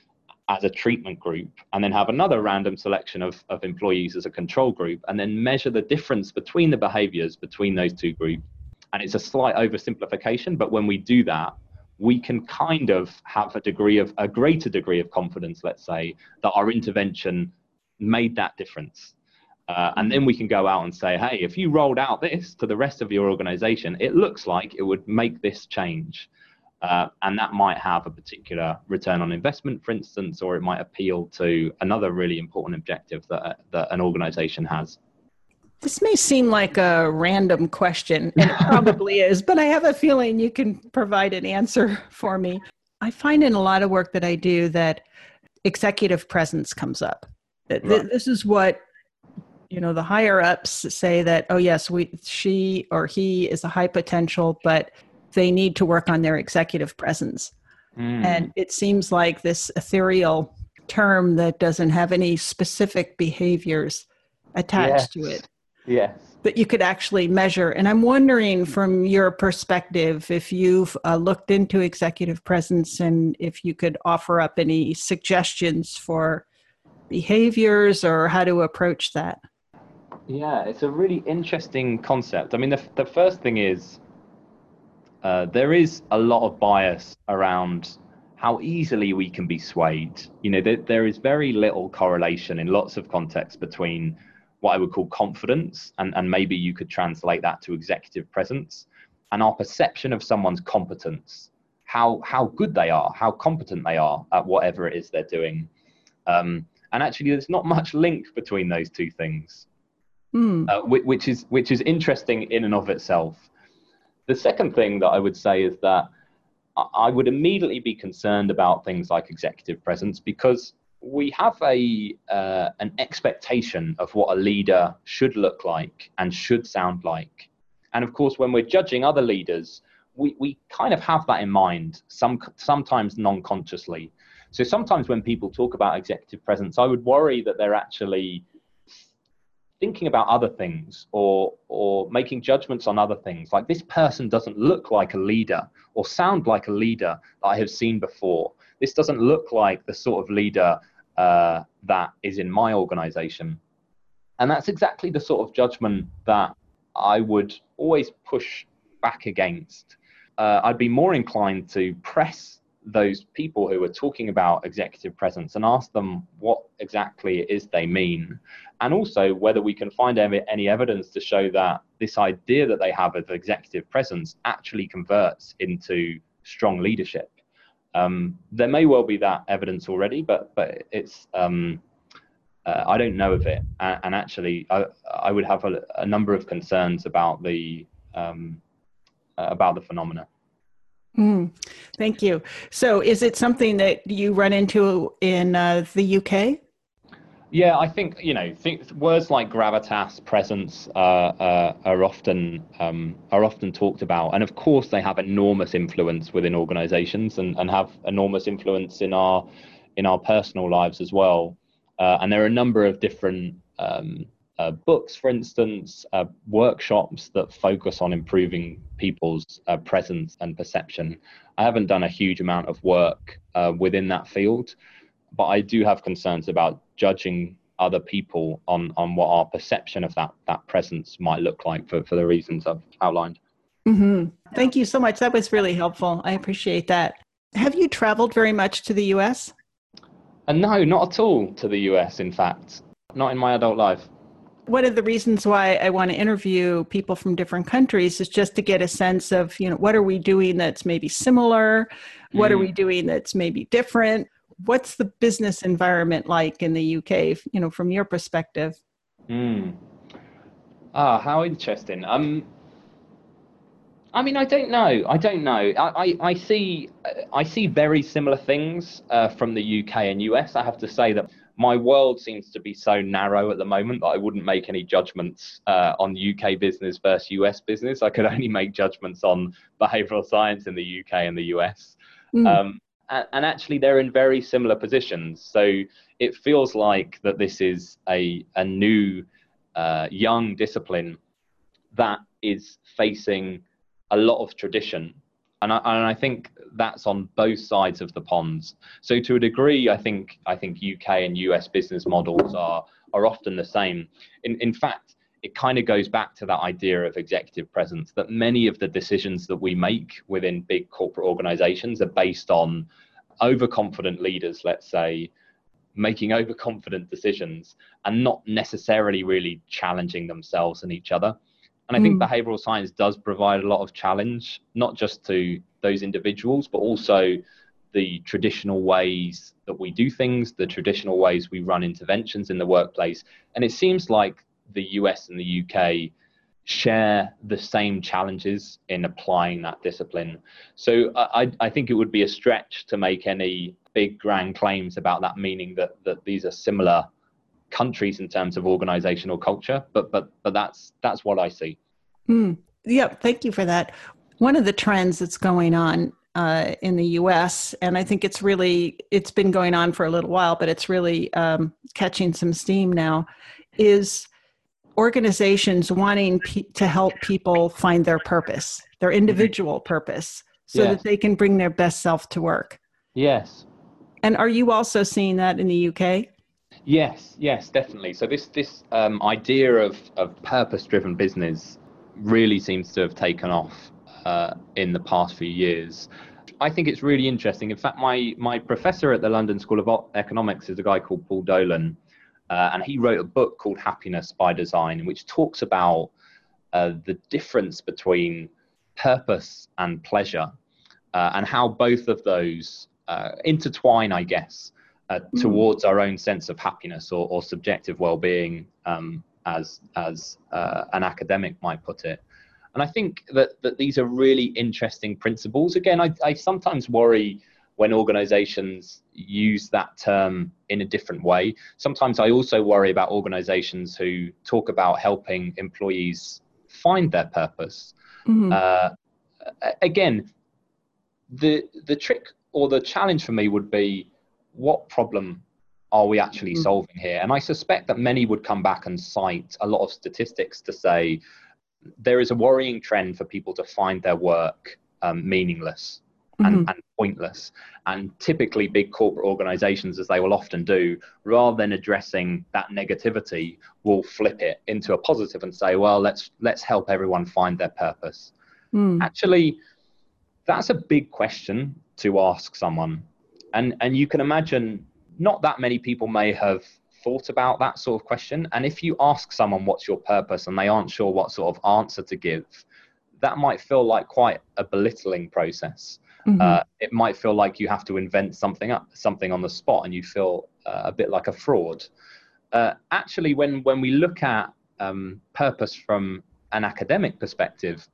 S2: as a treatment group and then have another random selection of, of employees as a control group and then measure the difference between the behaviors between those two groups. And it's a slight oversimplification but when we do that we can kind of have a degree of a greater degree of confidence let's say that our intervention made that difference. Uh, and then we can go out and say hey if you rolled out this to the rest of your organization it looks like it would make this change uh, and that might have a particular return on investment, for instance, or it might appeal to another really important objective that, that an organization has.
S1: This may seem like a random question, and it probably is, but I have a feeling you can provide an answer for me. I find in a lot of work that I do that executive presence comes up. Right. This is what you know the higher ups say that oh yes we she or he is a high potential but they need to work on their executive presence. Mm. And it seems like this ethereal term that doesn't have any specific behaviors attached yes. to it.
S2: Yes.
S1: That you could actually measure. And I'm wondering from your perspective if you've uh, looked into executive presence and if you could offer up any suggestions for behaviors or how to approach that.
S2: Yeah, it's a really interesting concept. I mean, the, the first thing is uh, there is a lot of bias around how easily we can be swayed. You know, there, there is very little correlation in lots of contexts between what I would call confidence, and, and maybe you could translate that to executive presence, and our perception of someone's competence, how, how good they are, how competent they are at whatever it is they're doing. Um, and actually, there's not much link between those two things, mm. uh, which, which, is, which is interesting in and of itself. The second thing that I would say is that I would immediately be concerned about things like executive presence because we have a uh, an expectation of what a leader should look like and should sound like. And of course, when we're judging other leaders, we, we kind of have that in mind, some sometimes non-consciously. So sometimes when people talk about executive presence, I would worry that they're actually thinking about other things or or making judgments on other things. Like this person doesn't look like a leader or sound like a leader that i have seen before. This doesn't look like the sort of leader uh, that is in my organization. And that's exactly the sort of judgment that i would always push back against. Uh, i'd be more inclined to press those people who are talking about executive presence and ask them what exactly it is they mean. And also whether we can find any evidence to show that this idea that they have of executive presence actually converts into strong leadership. Um, there may well be that evidence already, but but it's um, uh, I don't know of it. And, and actually, I, I would have a, a, number of concerns about the um, uh, about the phenomena.
S1: Mm, thank you. So, is it something that you run into in uh, the UK?
S2: Yeah, I think you know think, words like gravitas, presence uh, uh, are often um, are often talked about, and of course they have enormous influence within organisations and, and have enormous influence in our in our personal lives as well. Uh, and there are a number of different um, uh, books, for instance, uh, workshops that focus on improving people's uh, presence and perception. I haven't done a huge amount of work uh, within that field, but I do have concerns about judging other people on, on what our perception of that, that presence might look like for, for the reasons I've outlined.
S1: Mm-hmm. Thank you so much. That was really helpful. I appreciate that. Have you traveled very much to the US?
S2: And uh, no, not at all to the US, in fact, not in my adult life
S1: one of the reasons why I want to interview people from different countries is just to get a sense of, you know, what are we doing that's maybe similar? What mm. are we mm. doing that's maybe different? What's the business environment like in the UK, you know, from your perspective?
S2: Mm. Ah, how interesting. Um, I mean, I don't know. I don't know. I, I, I see I see very similar things uh, from the UK and US. I have to say that my world seems to be so narrow at the moment that I wouldn't make any judgments uh, on UK business versus US business. I could only make judgments on behavioral science in the UK and the US. Mm. Um, and, and, actually, they're in very similar positions. So it feels like that this is a, a new, uh, young discipline that is facing a lot of tradition and I, and I think that's on both sides of the ponds. So to a degree, I think I think UK and US business models are are often the same. In in fact, it kind of goes back to that idea of executive presence that many of the decisions that we make within big corporate organizations are based on overconfident leaders, let's say, making overconfident decisions and not necessarily really challenging themselves and each other. And I think mm. behavioral science does provide a lot of challenge, not just to those individuals, but also the traditional ways that we do things, the traditional ways we run interventions in the workplace. And it seems like the US and the UK share the same challenges in applying that discipline. So I, I think it would be a stretch to make any big grand claims about that, meaning that, that these are similar countries in terms of organizational culture, but but but that's that's what I see.
S1: Mm. Yeah, thank you for that. One of the trends that's going on uh, in the U.S. and I think it's really it's been going on for a little while, but it's really um, catching some steam now. Is organizations wanting pe- to help people find their purpose, their mm-hmm. individual purpose, so yes. that they can bring their best self to work.
S2: Yes.
S1: And are you also seeing that in the UK?
S2: Yes, yes, definitely. So this this um, idea of of purpose driven business really seems to have taken off uh, in the past few years. I think it's really interesting. In fact, my my professor at the London School of Economics is a guy called Paul Dolan, uh, and he wrote a book called Happiness by Design, which talks about uh, the difference between purpose and pleasure, uh, and how both of those uh, intertwine, I guess uh, mm. towards our own sense of happiness or, or subjective well-being, um, as as uh, an academic might put it. And I think that that these are really interesting principles. Again, I, I sometimes worry when organizations use that term in a different way. Sometimes I also worry about organizations who talk about helping employees find their purpose. Mm-hmm. Uh, again, the the trick or the challenge for me would be what problem are we actually mm-hmm. solving here? And I suspect that many would come back and cite a lot of statistics to say there is a worrying trend for people to find their work um, meaningless and, mm-hmm. and, pointless. And typically, big corporate organizations, as they will often do, rather than addressing that negativity, will flip it into a positive and say, well, let's, let's help everyone find their purpose. Mm. Actually, that's a big question to ask someone and and you can imagine not that many people may have thought about that sort of question. And if you ask someone what's your purpose and they aren't sure what sort of answer to give that might feel like quite a belittling process. Mm-hmm. uh, it might feel like you have to invent something up something on the spot and you feel uh, a bit like a fraud. Uh, actually when when we look at um, purpose from an academic perspective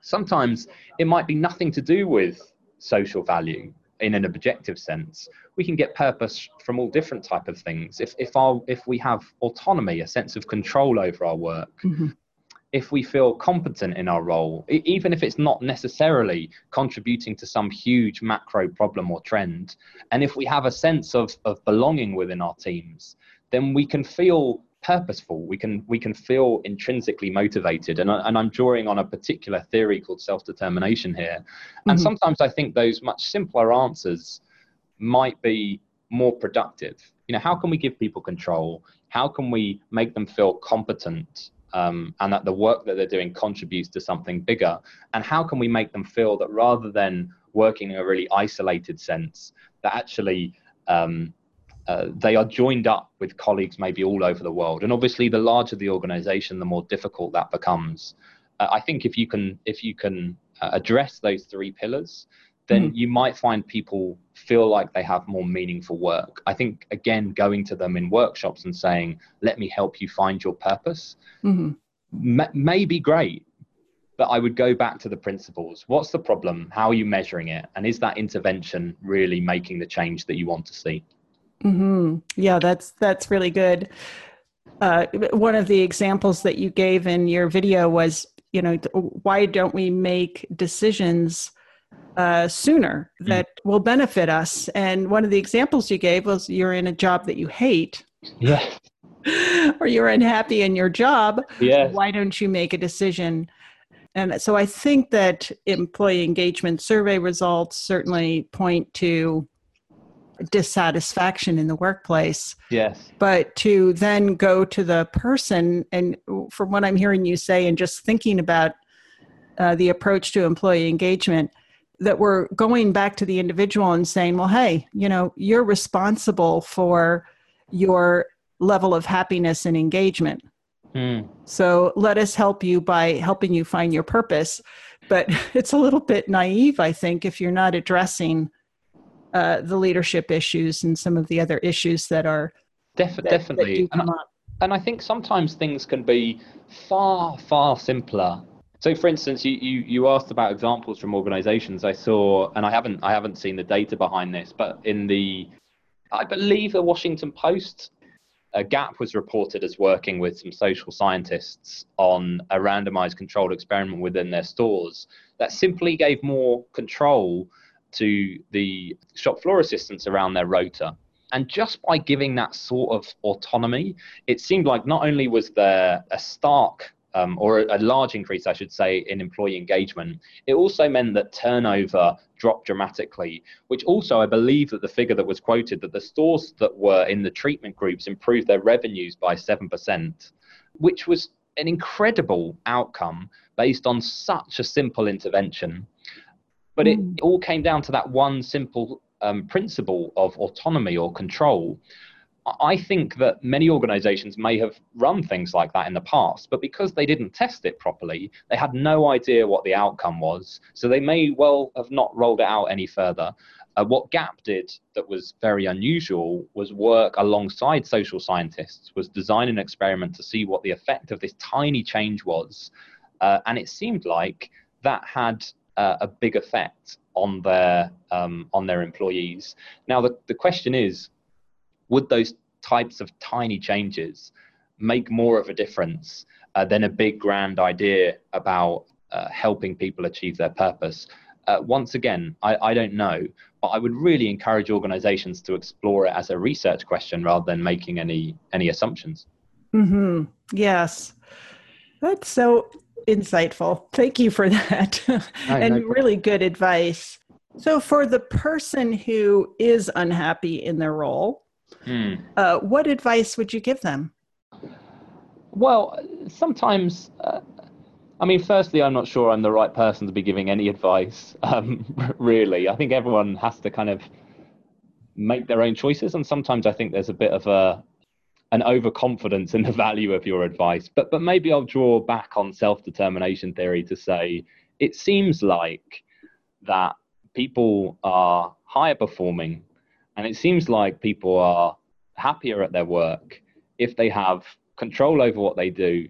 S2: Sometimes it might be nothing to do with social value in an objective sense. We can get purpose from all different type of things. If if our if we have autonomy, a sense of control over our work, mm-hmm. if we feel competent in our role, even if it's not necessarily contributing to some huge macro problem or trend, and if we have a sense of of belonging within our teams, then we can feel purposeful. We can we can feel intrinsically motivated. And, I, and i'm drawing on a particular theory called self-determination here. And mm-hmm. sometimes i think those much simpler answers might be more productive. You know how can we give people control? How can we make them feel competent um, and that the work that they're doing contributes to something bigger? And how can we make them feel that rather than working in a really isolated sense that actually um, uh, they are joined up with colleagues maybe all over the world. And obviously, the larger the organization, the more difficult that becomes. Uh, I think if you can if you can uh, address those three pillars, then mm. you might find people feel like they have more meaningful work. I think again, going to them in workshops and saying, "Let me help you find your purpose," mm-hmm. may, may be great. But I would go back to the principles. What's the problem? How are you measuring it? And is that intervention really making the change that you want to see?
S1: Mm-hmm. Yeah, that's that's really good. Uh, one of the examples that you gave in your video was, you know, why don't we make decisions uh, sooner mm. that mm. will benefit us? And one of the examples you gave was you're in a job that you hate.
S2: Yeah.
S1: or you're unhappy in your job.
S2: Yeah.
S1: Why don't you make a decision? And so I think that employee engagement survey results certainly point to dissatisfaction in the workplace.
S2: Yes.
S1: But to then go to the person, and from what I'm hearing you say, and just thinking about uh, the approach to employee engagement, that we're going back to the individual and saying, well, hey, you know, you're responsible for your level of happiness and engagement. Mm. So let us help you by helping you find your purpose. But it's a little bit naive, I think, if you're not addressing uh, the leadership issues and some of the other issues that are
S2: Def- that, definitely. that and, I, and I think sometimes things can be far far simpler. So for instance you, you you asked about examples from organizations. I saw and i haven't i haven't seen the data behind this but in the i believe the washington post a gap was reported as working with some social scientists on a randomized controlled experiment within their stores that simply gave more control to the shop floor assistants around their rota. And just by giving that sort of autonomy, it seemed like not only was there a stark um, or a, large increase, I should say, in employee engagement, it also meant that turnover dropped dramatically, which also I believe that the figure that was quoted that the stores that were in the treatment groups improved their revenues by 7%, which was an incredible outcome based on such a simple intervention. But it, mm. all came down to that one simple um, principle of autonomy or control. I think that many organizations may have run things like that in the past, but because they didn't test it properly, they had no idea what the outcome was. So they may well have not rolled it out any further. Uh, what GAP did that was very unusual was work alongside social scientists, was design an experiment to see what the effect of this tiny change was. Uh, and it seemed like that had uh, a big effect on their um, on their employees. Now, the, the question is, would those types of tiny changes make more of a difference uh, than a big grand idea about uh, helping people achieve their purpose? Uh, once again, I, I don't know, but I would really encourage organizations to explore it as a research question rather than making any any assumptions.
S1: Mm-hmm. Yes. That's so insightful. Thank you for that. and really good advice. So, for the person who is unhappy in their role, hmm. uh, what advice would you give them?
S2: Well, sometimes, uh, I mean, firstly, I'm not sure I'm the right person to be giving any advice, um, really. I think everyone has to kind of make their own choices. And sometimes I think there's a bit of a, an overconfidence in the value of your advice. But but maybe I'll draw back on self-determination theory to say it seems like that people are higher performing and it seems like people are happier at their work if they have control over what they do,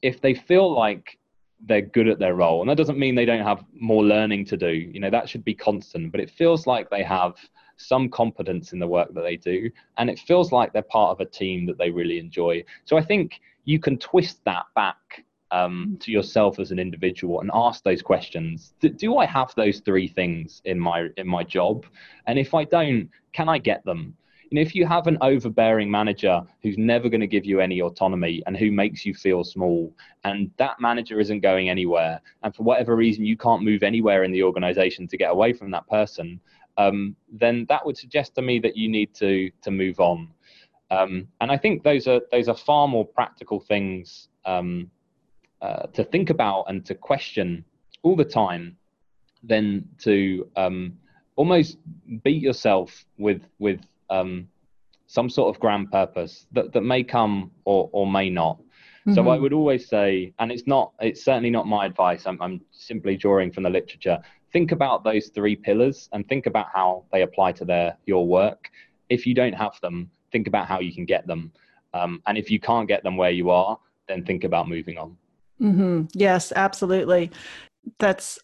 S2: if they feel like they're good at their role and that doesn't mean they don't have more learning to do you know that should be constant but it feels like they have some competence in the work that they do and it feels like they're part of a team that they really enjoy. So i think you can twist that back um, to yourself as an individual and ask those questions. Do, do i have those three things in my in my job? And if i don't can i get them? You know, if you have an overbearing manager who's never going to give you any autonomy and who makes you feel small, and that manager isn't going anywhere, and for whatever reason you can't move anywhere in the organization to get away from that person, um, then that would suggest to me that you need to to move on. Um, and I think those are those are far more practical things um, uh, to think about and to question all the time than to um, almost beat yourself with with um, some sort of grand purpose that, that may come or, or may not. Mm-hmm. So I would always say, and it's not, it's certainly not my advice. I'm, I'm simply drawing from the literature. Think about those three pillars and think about how they apply to their your work. If you don't have them, think about how you can get them. Um, and if you can't get them where you are, then think about moving on.
S1: Mm-hmm. Yes, absolutely. That's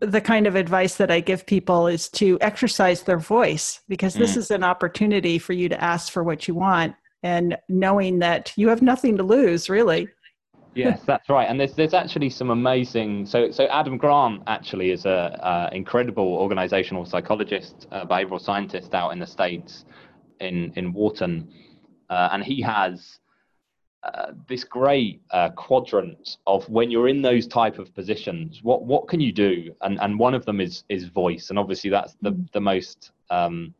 S1: the kind of advice that I give people is to exercise their voice because this mm. is an opportunity for you to ask for what you want and knowing that you have nothing to lose, really.
S2: Yes, that's right. And there's there's actually some amazing. So so Adam Grant actually is a, a incredible organizational psychologist, behavioral scientist out in the states, in in Wharton, uh, and he has uh, this great uh, quadrant of when you're in those type of positions what what can you do and and one of them is is voice and obviously that's the mm. the most um,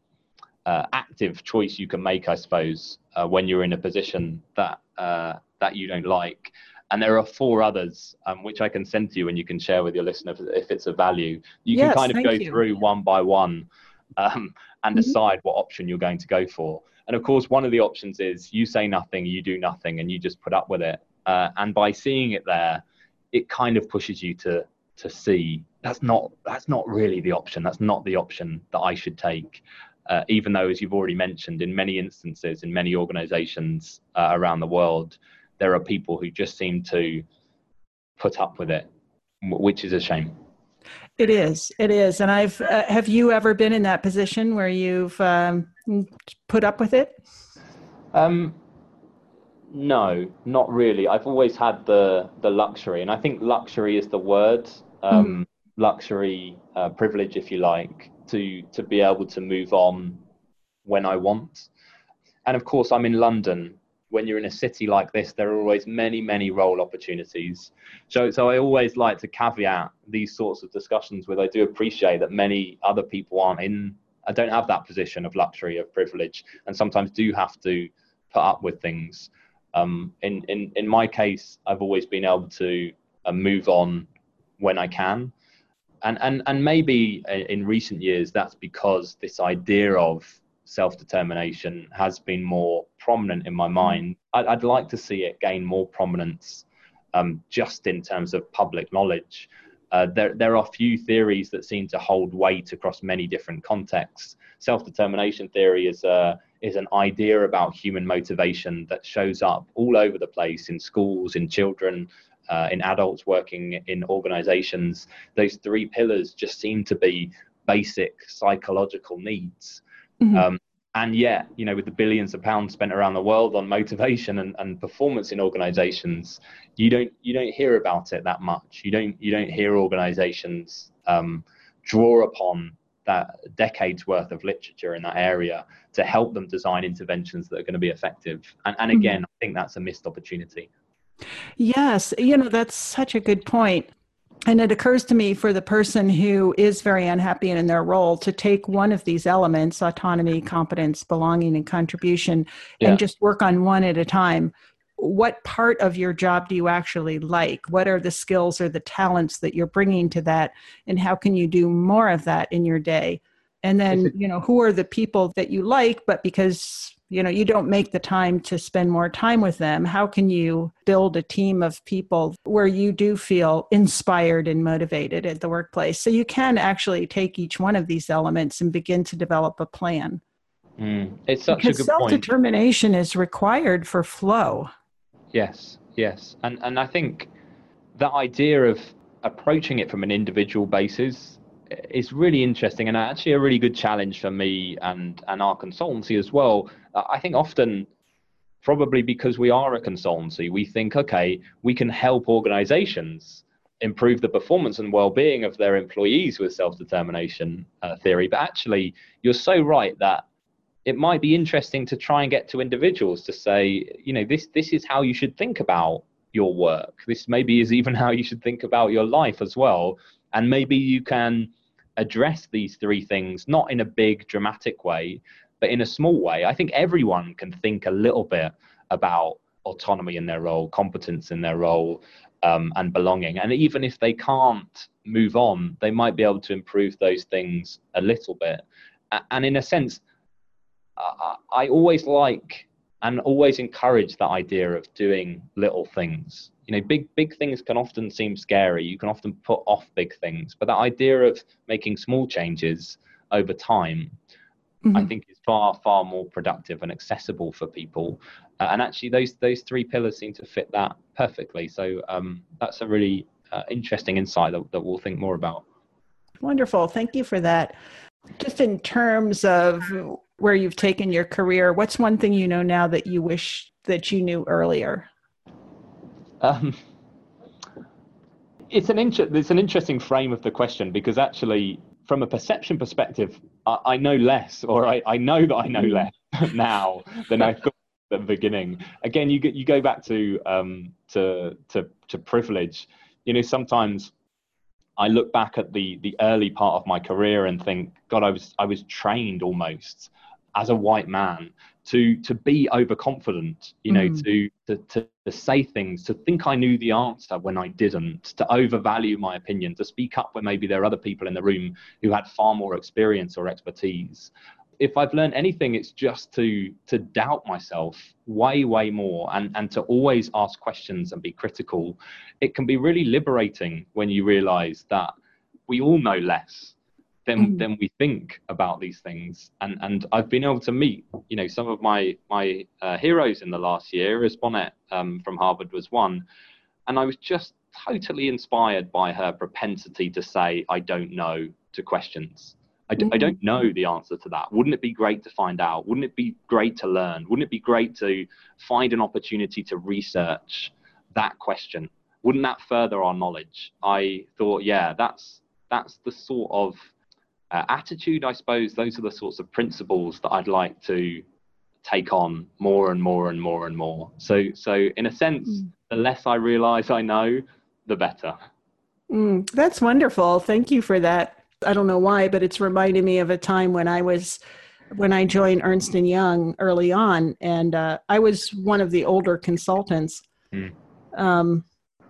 S2: uh, active choice you can make i suppose uh, when you're in a position that uh, that you don't like and there are four others um, which i can send to you and you can share with your listener if, it's of value you yes, can kind of go you. through one by one um, and mm-hmm. decide what option you're going to go for and of course, one of the options is you say nothing, you do nothing, and you just put up with it. Uh, and by seeing it there, it kind of pushes you to to see that's not that's not really the option. That's not the option that I should take. Uh, even though, as you've already mentioned, in many instances, in many organisations uh, around the world, there are people who just seem to put up with it, which is a shame.
S1: It is. It is. And I've uh, have you ever been in that position where you've um, put up with it?
S2: Um, no, not really. I've always had the the luxury, and I think luxury is the word. Um, mm. Luxury, uh, privilege, if you like, to to be able to move on when I want. And of course, I'm in London, when you're in a city like this, there are always many, many role opportunities. So, so I always like to caveat these sorts of discussions with I do appreciate that many other people aren't in, I don't have that position of luxury, of privilege, and sometimes do have to put up with things. Um, in, in, in my case, I've always been able to uh, move on when I can. And, and, and maybe in recent years, that's because this idea of self determination has been more prominent in my mind. I'd, I'd like to see it gain more prominence um, just in terms of public knowledge. Uh, there, there are few theories that seem to hold weight across many different contexts. Self determination theory is, a, is an idea about human motivation that shows up all over the place in schools, in children, uh, in adults working in organizations. Those three pillars just seem to be basic psychological needs. Mm-hmm. Um, and yet, you know, with the billions of pounds spent around the world on motivation and, and performance in organizations, you don't you don't hear about it that much. You don't you don't hear organizations um, draw upon that decades worth of literature in that area to help them design interventions that are going to be effective. And, and mm-hmm. again, mm-hmm. I think that's a missed opportunity.
S1: Yes, you know, that's such a good point. And it occurs to me for the person who is very unhappy in their role to take one of these elements autonomy, mm-hmm. competence, belonging, and contribution yeah. and just work on one at a time. What part of your job do you actually like? What are the skills or the talents that you're bringing to that? And how can you do more of that in your day? And then, you know, who are the people that you like, but because you know you don't make the time to spend more time with them. How can you build a team of people where you do feel inspired and motivated at the workplace? So you can actually take each one of these elements and begin to develop a plan.
S2: Mm, it's such
S1: because
S2: a good
S1: self-determination point. is required for flow.
S2: Yes yes. And and i think that idea of approaching it from an individual basis is really interesting and actually a really good challenge for me and and our consultancy as well. I think often probably because we are a consultancy, we think, okay, we can help organizations improve the performance and well-being of their employees with self-determination uh, theory. But actually, you're so right that it might be interesting to try and get to individuals to say, you know, this this is how you should think about your work. This maybe is even how you should think about your life as well. And maybe you can address these three things not in a big dramatic way, but in a small way. I think everyone can think a little bit about autonomy in their role, competence in their role, um, and belonging. And even if they can't move on, they might be able to improve those things a little bit. And in a sense, I always like and always encourage that idea of doing little things. You know, big big things can often seem scary. You can often put off big things, but that idea of making small changes over time, mm-hmm. I think, is far far more productive and accessible for people. Uh, and actually, those those three pillars seem to fit that perfectly. So um, that's a really uh, interesting insight that, that we'll think more about.
S1: Wonderful. Thank you for that. Just in terms of where you've taken your career, what's one thing you know now that you wish that you knew earlier? Um,
S2: it's an inter- it's an interesting frame of the question because actually, from a perception perspective, I, I know less, or I, I know that I know less now than I thought at the beginning. Again, you you go back to um, to to to privilege. You know, sometimes I look back at the the early part of my career and think, God, I was I was trained almost as a white man to to be overconfident you know mm. to, to to say things to think i knew the answer when i didn't to overvalue my opinion to speak up when maybe there are other people in the room who had far more experience or expertise if i've learned anything it's just to to doubt myself way way more and and to always ask questions and be critical it can be really liberating when you realize that we all know less than mm. than we think about these things. And and I've been able to meet, you know, some of my my uh, heroes in the last year. Iris Bohnet um, from Harvard was one, and I was just totally inspired by her propensity to say, "I don't know" to questions. I d- mm. I don't know the answer to that. Wouldn't it be great to find out? Wouldn't it be great to learn? Wouldn't it be great to find an opportunity to research that question? Wouldn't that further our knowledge? I thought, yeah, that's that's the sort of uh, attitude, I suppose those are the sorts of principles that I'd like to take on more and more and more and more. So, so in a sense, mm. the less I realize I know, the better.
S1: Mm, that's wonderful. Thank you for that. I don't know why, but it's reminding me of a time when I was when I joined Ernst and Young early on, and uh, I was one of the older consultants. Mm. Um,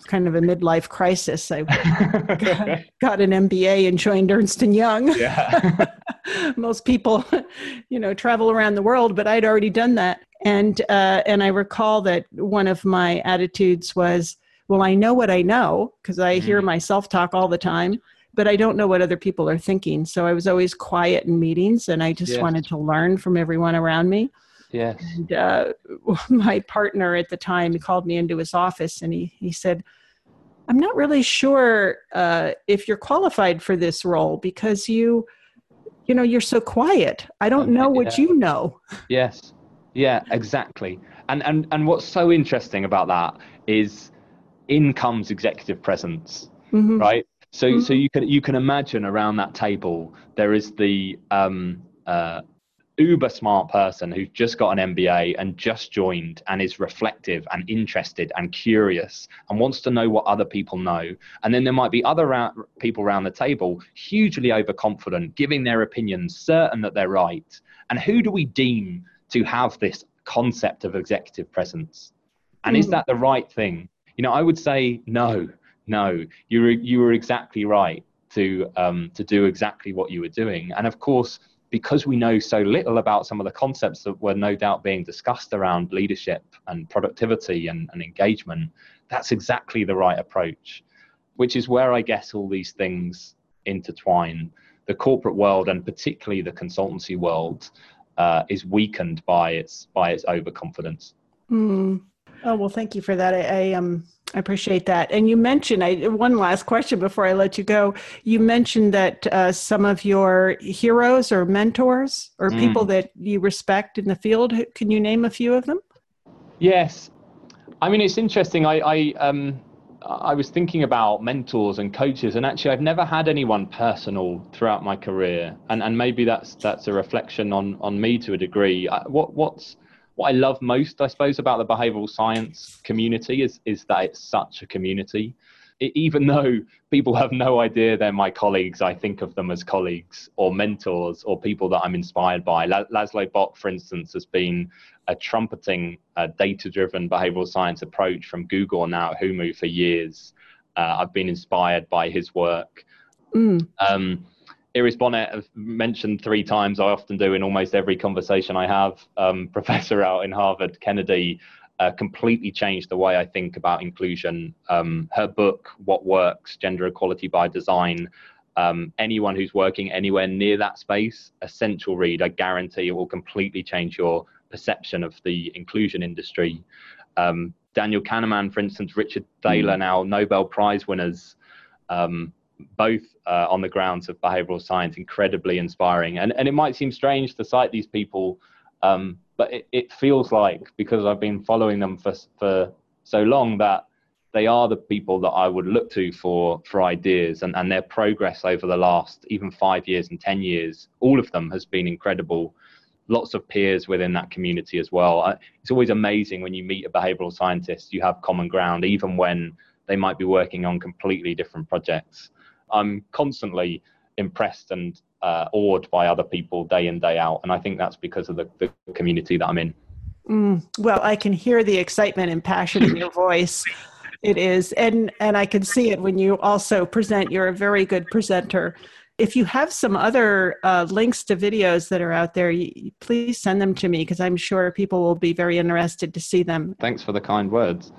S1: kind of a midlife crisis. I got, got, an MBA and joined Ernst and Young. Yeah. Most people, you know, travel around the world, but I'd already done that. And uh, and I recall that one of my attitudes was, well, I know what I know because I hear myself talk all the time, but I don't know what other people are thinking. So I was always quiet in meetings, and I just yes. wanted to learn from everyone around me.
S2: Yes.
S1: And uh, my partner at the time he called me into his office and he, he said, I'm not really sure uh, if you're qualified for this role because you, you know, you're so quiet. I don't know what you know.
S2: Yes. Yeah, exactly. And, and, and what's so interesting about that is in comes executive presence, mm-hmm. right? So, mm-hmm. so you can you can imagine around that table there is the um, uh, uber smart person who's just got an MBA and just joined and is reflective and interested and curious and wants to know what other people know. And then there might be other ra- people around the table hugely overconfident, giving their opinions, certain that they're right. And who do we deem to have this concept of executive presence? And mm. is hmm. that the right thing? You know, I would say no, no. You were you were exactly right to um, to do exactly what you were doing. And of course because we know so little about some of the concepts that were no doubt being discussed around leadership and productivity and, and engagement, that's exactly the right approach, which is where I guess all these things intertwine. The corporate world and particularly the consultancy world uh, is weakened by its by its overconfidence.
S1: Mm. Oh well, thank you for that. I, I um I appreciate that. And you mentioned I, one last question before I let you go. You mentioned that uh, some of your heroes or mentors or mm. people that you respect in the field. Can you name a few of them?
S2: Yes, I mean it's interesting. I, I um, I was thinking about mentors and coaches, and actually, I've never had anyone personal throughout my career, and and maybe that's that's a reflection on on me to a degree. I, what what's what I love most, I suppose, about the behavioral science community is is that it's such a community. It, even though people have no idea they're my colleagues, I think of them as colleagues or mentors or people that I'm inspired by. Laszlo Bock, for instance, has been a trumpeting uh, data-driven behavioral science approach from Google now at Humu for years. Uh, I've been inspired by his work. Mm. Um, Iris Bohnet have mentioned three times. I often do in almost every conversation I have. Um, professor out in Harvard, Kennedy, uh, completely changed the way I think about inclusion. Um, her book, What Works: Gender Equality by Design. Um, anyone who's working anywhere near that space, essential read. I guarantee it will completely change your perception of the inclusion industry. Um, Daniel Kahneman, for instance, Richard Thaler, mm. now Nobel Prize winners. Um, both uh, on the grounds of behavioral science, incredibly inspiring. And, and it might seem strange to cite these people, um, but it, it feels like, because I've been following them for, for so long, that they are the people that I would look to for, for ideas and, and their progress over the last even five years and 10 years. All of them has been incredible. Lots of peers within that community as well. It's always amazing when you meet a behavioral scientist, you have common ground, even when they might be working on completely different projects. I'm constantly impressed and uh, awed by other people day in day out, and I think that's because of the, the community that I'm in.
S1: Mm, well, I can hear the excitement and passion in your voice. It is, and and I can see it when you also present. You're a very good presenter. If you have some other uh, links to videos that are out there, you, please send them to me because I'm sure people will be very interested to see them.
S2: Thanks for the kind words.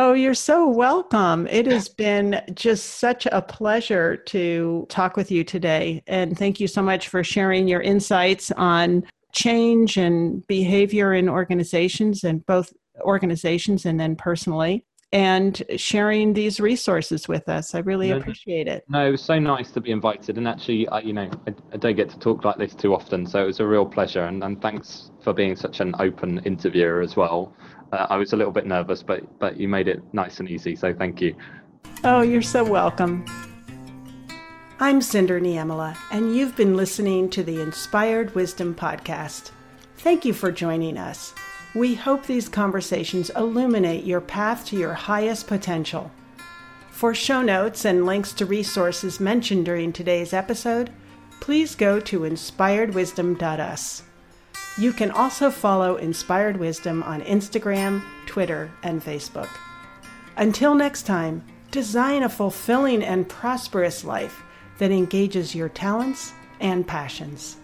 S1: Oh, you're so welcome. It has been just such a pleasure to talk with you today. And thank you so much for sharing your insights on change and behavior in organizations and both organizations and then personally and sharing these resources with us. I really no, appreciate it.
S2: No, it was so nice to be invited. And actually, I, you know, I, I, don't get to talk like this too often. So it was a real pleasure. And, and thanks for being such an open interviewer as well. Uh, I was a little bit nervous, but but you made it nice and easy. So thank you.
S1: Oh, you're so welcome. I'm Cindy Niemela, and you've been listening to the Inspired Wisdom Podcast. Thank you for joining us. We hope these conversations illuminate your path to your highest potential. For show notes and links to resources mentioned during today's episode, please go to inspiredwisdom.us. You can also follow Inspired Wisdom on Instagram, Twitter, and Facebook. Until next time, design a fulfilling and prosperous life that engages your talents and passions.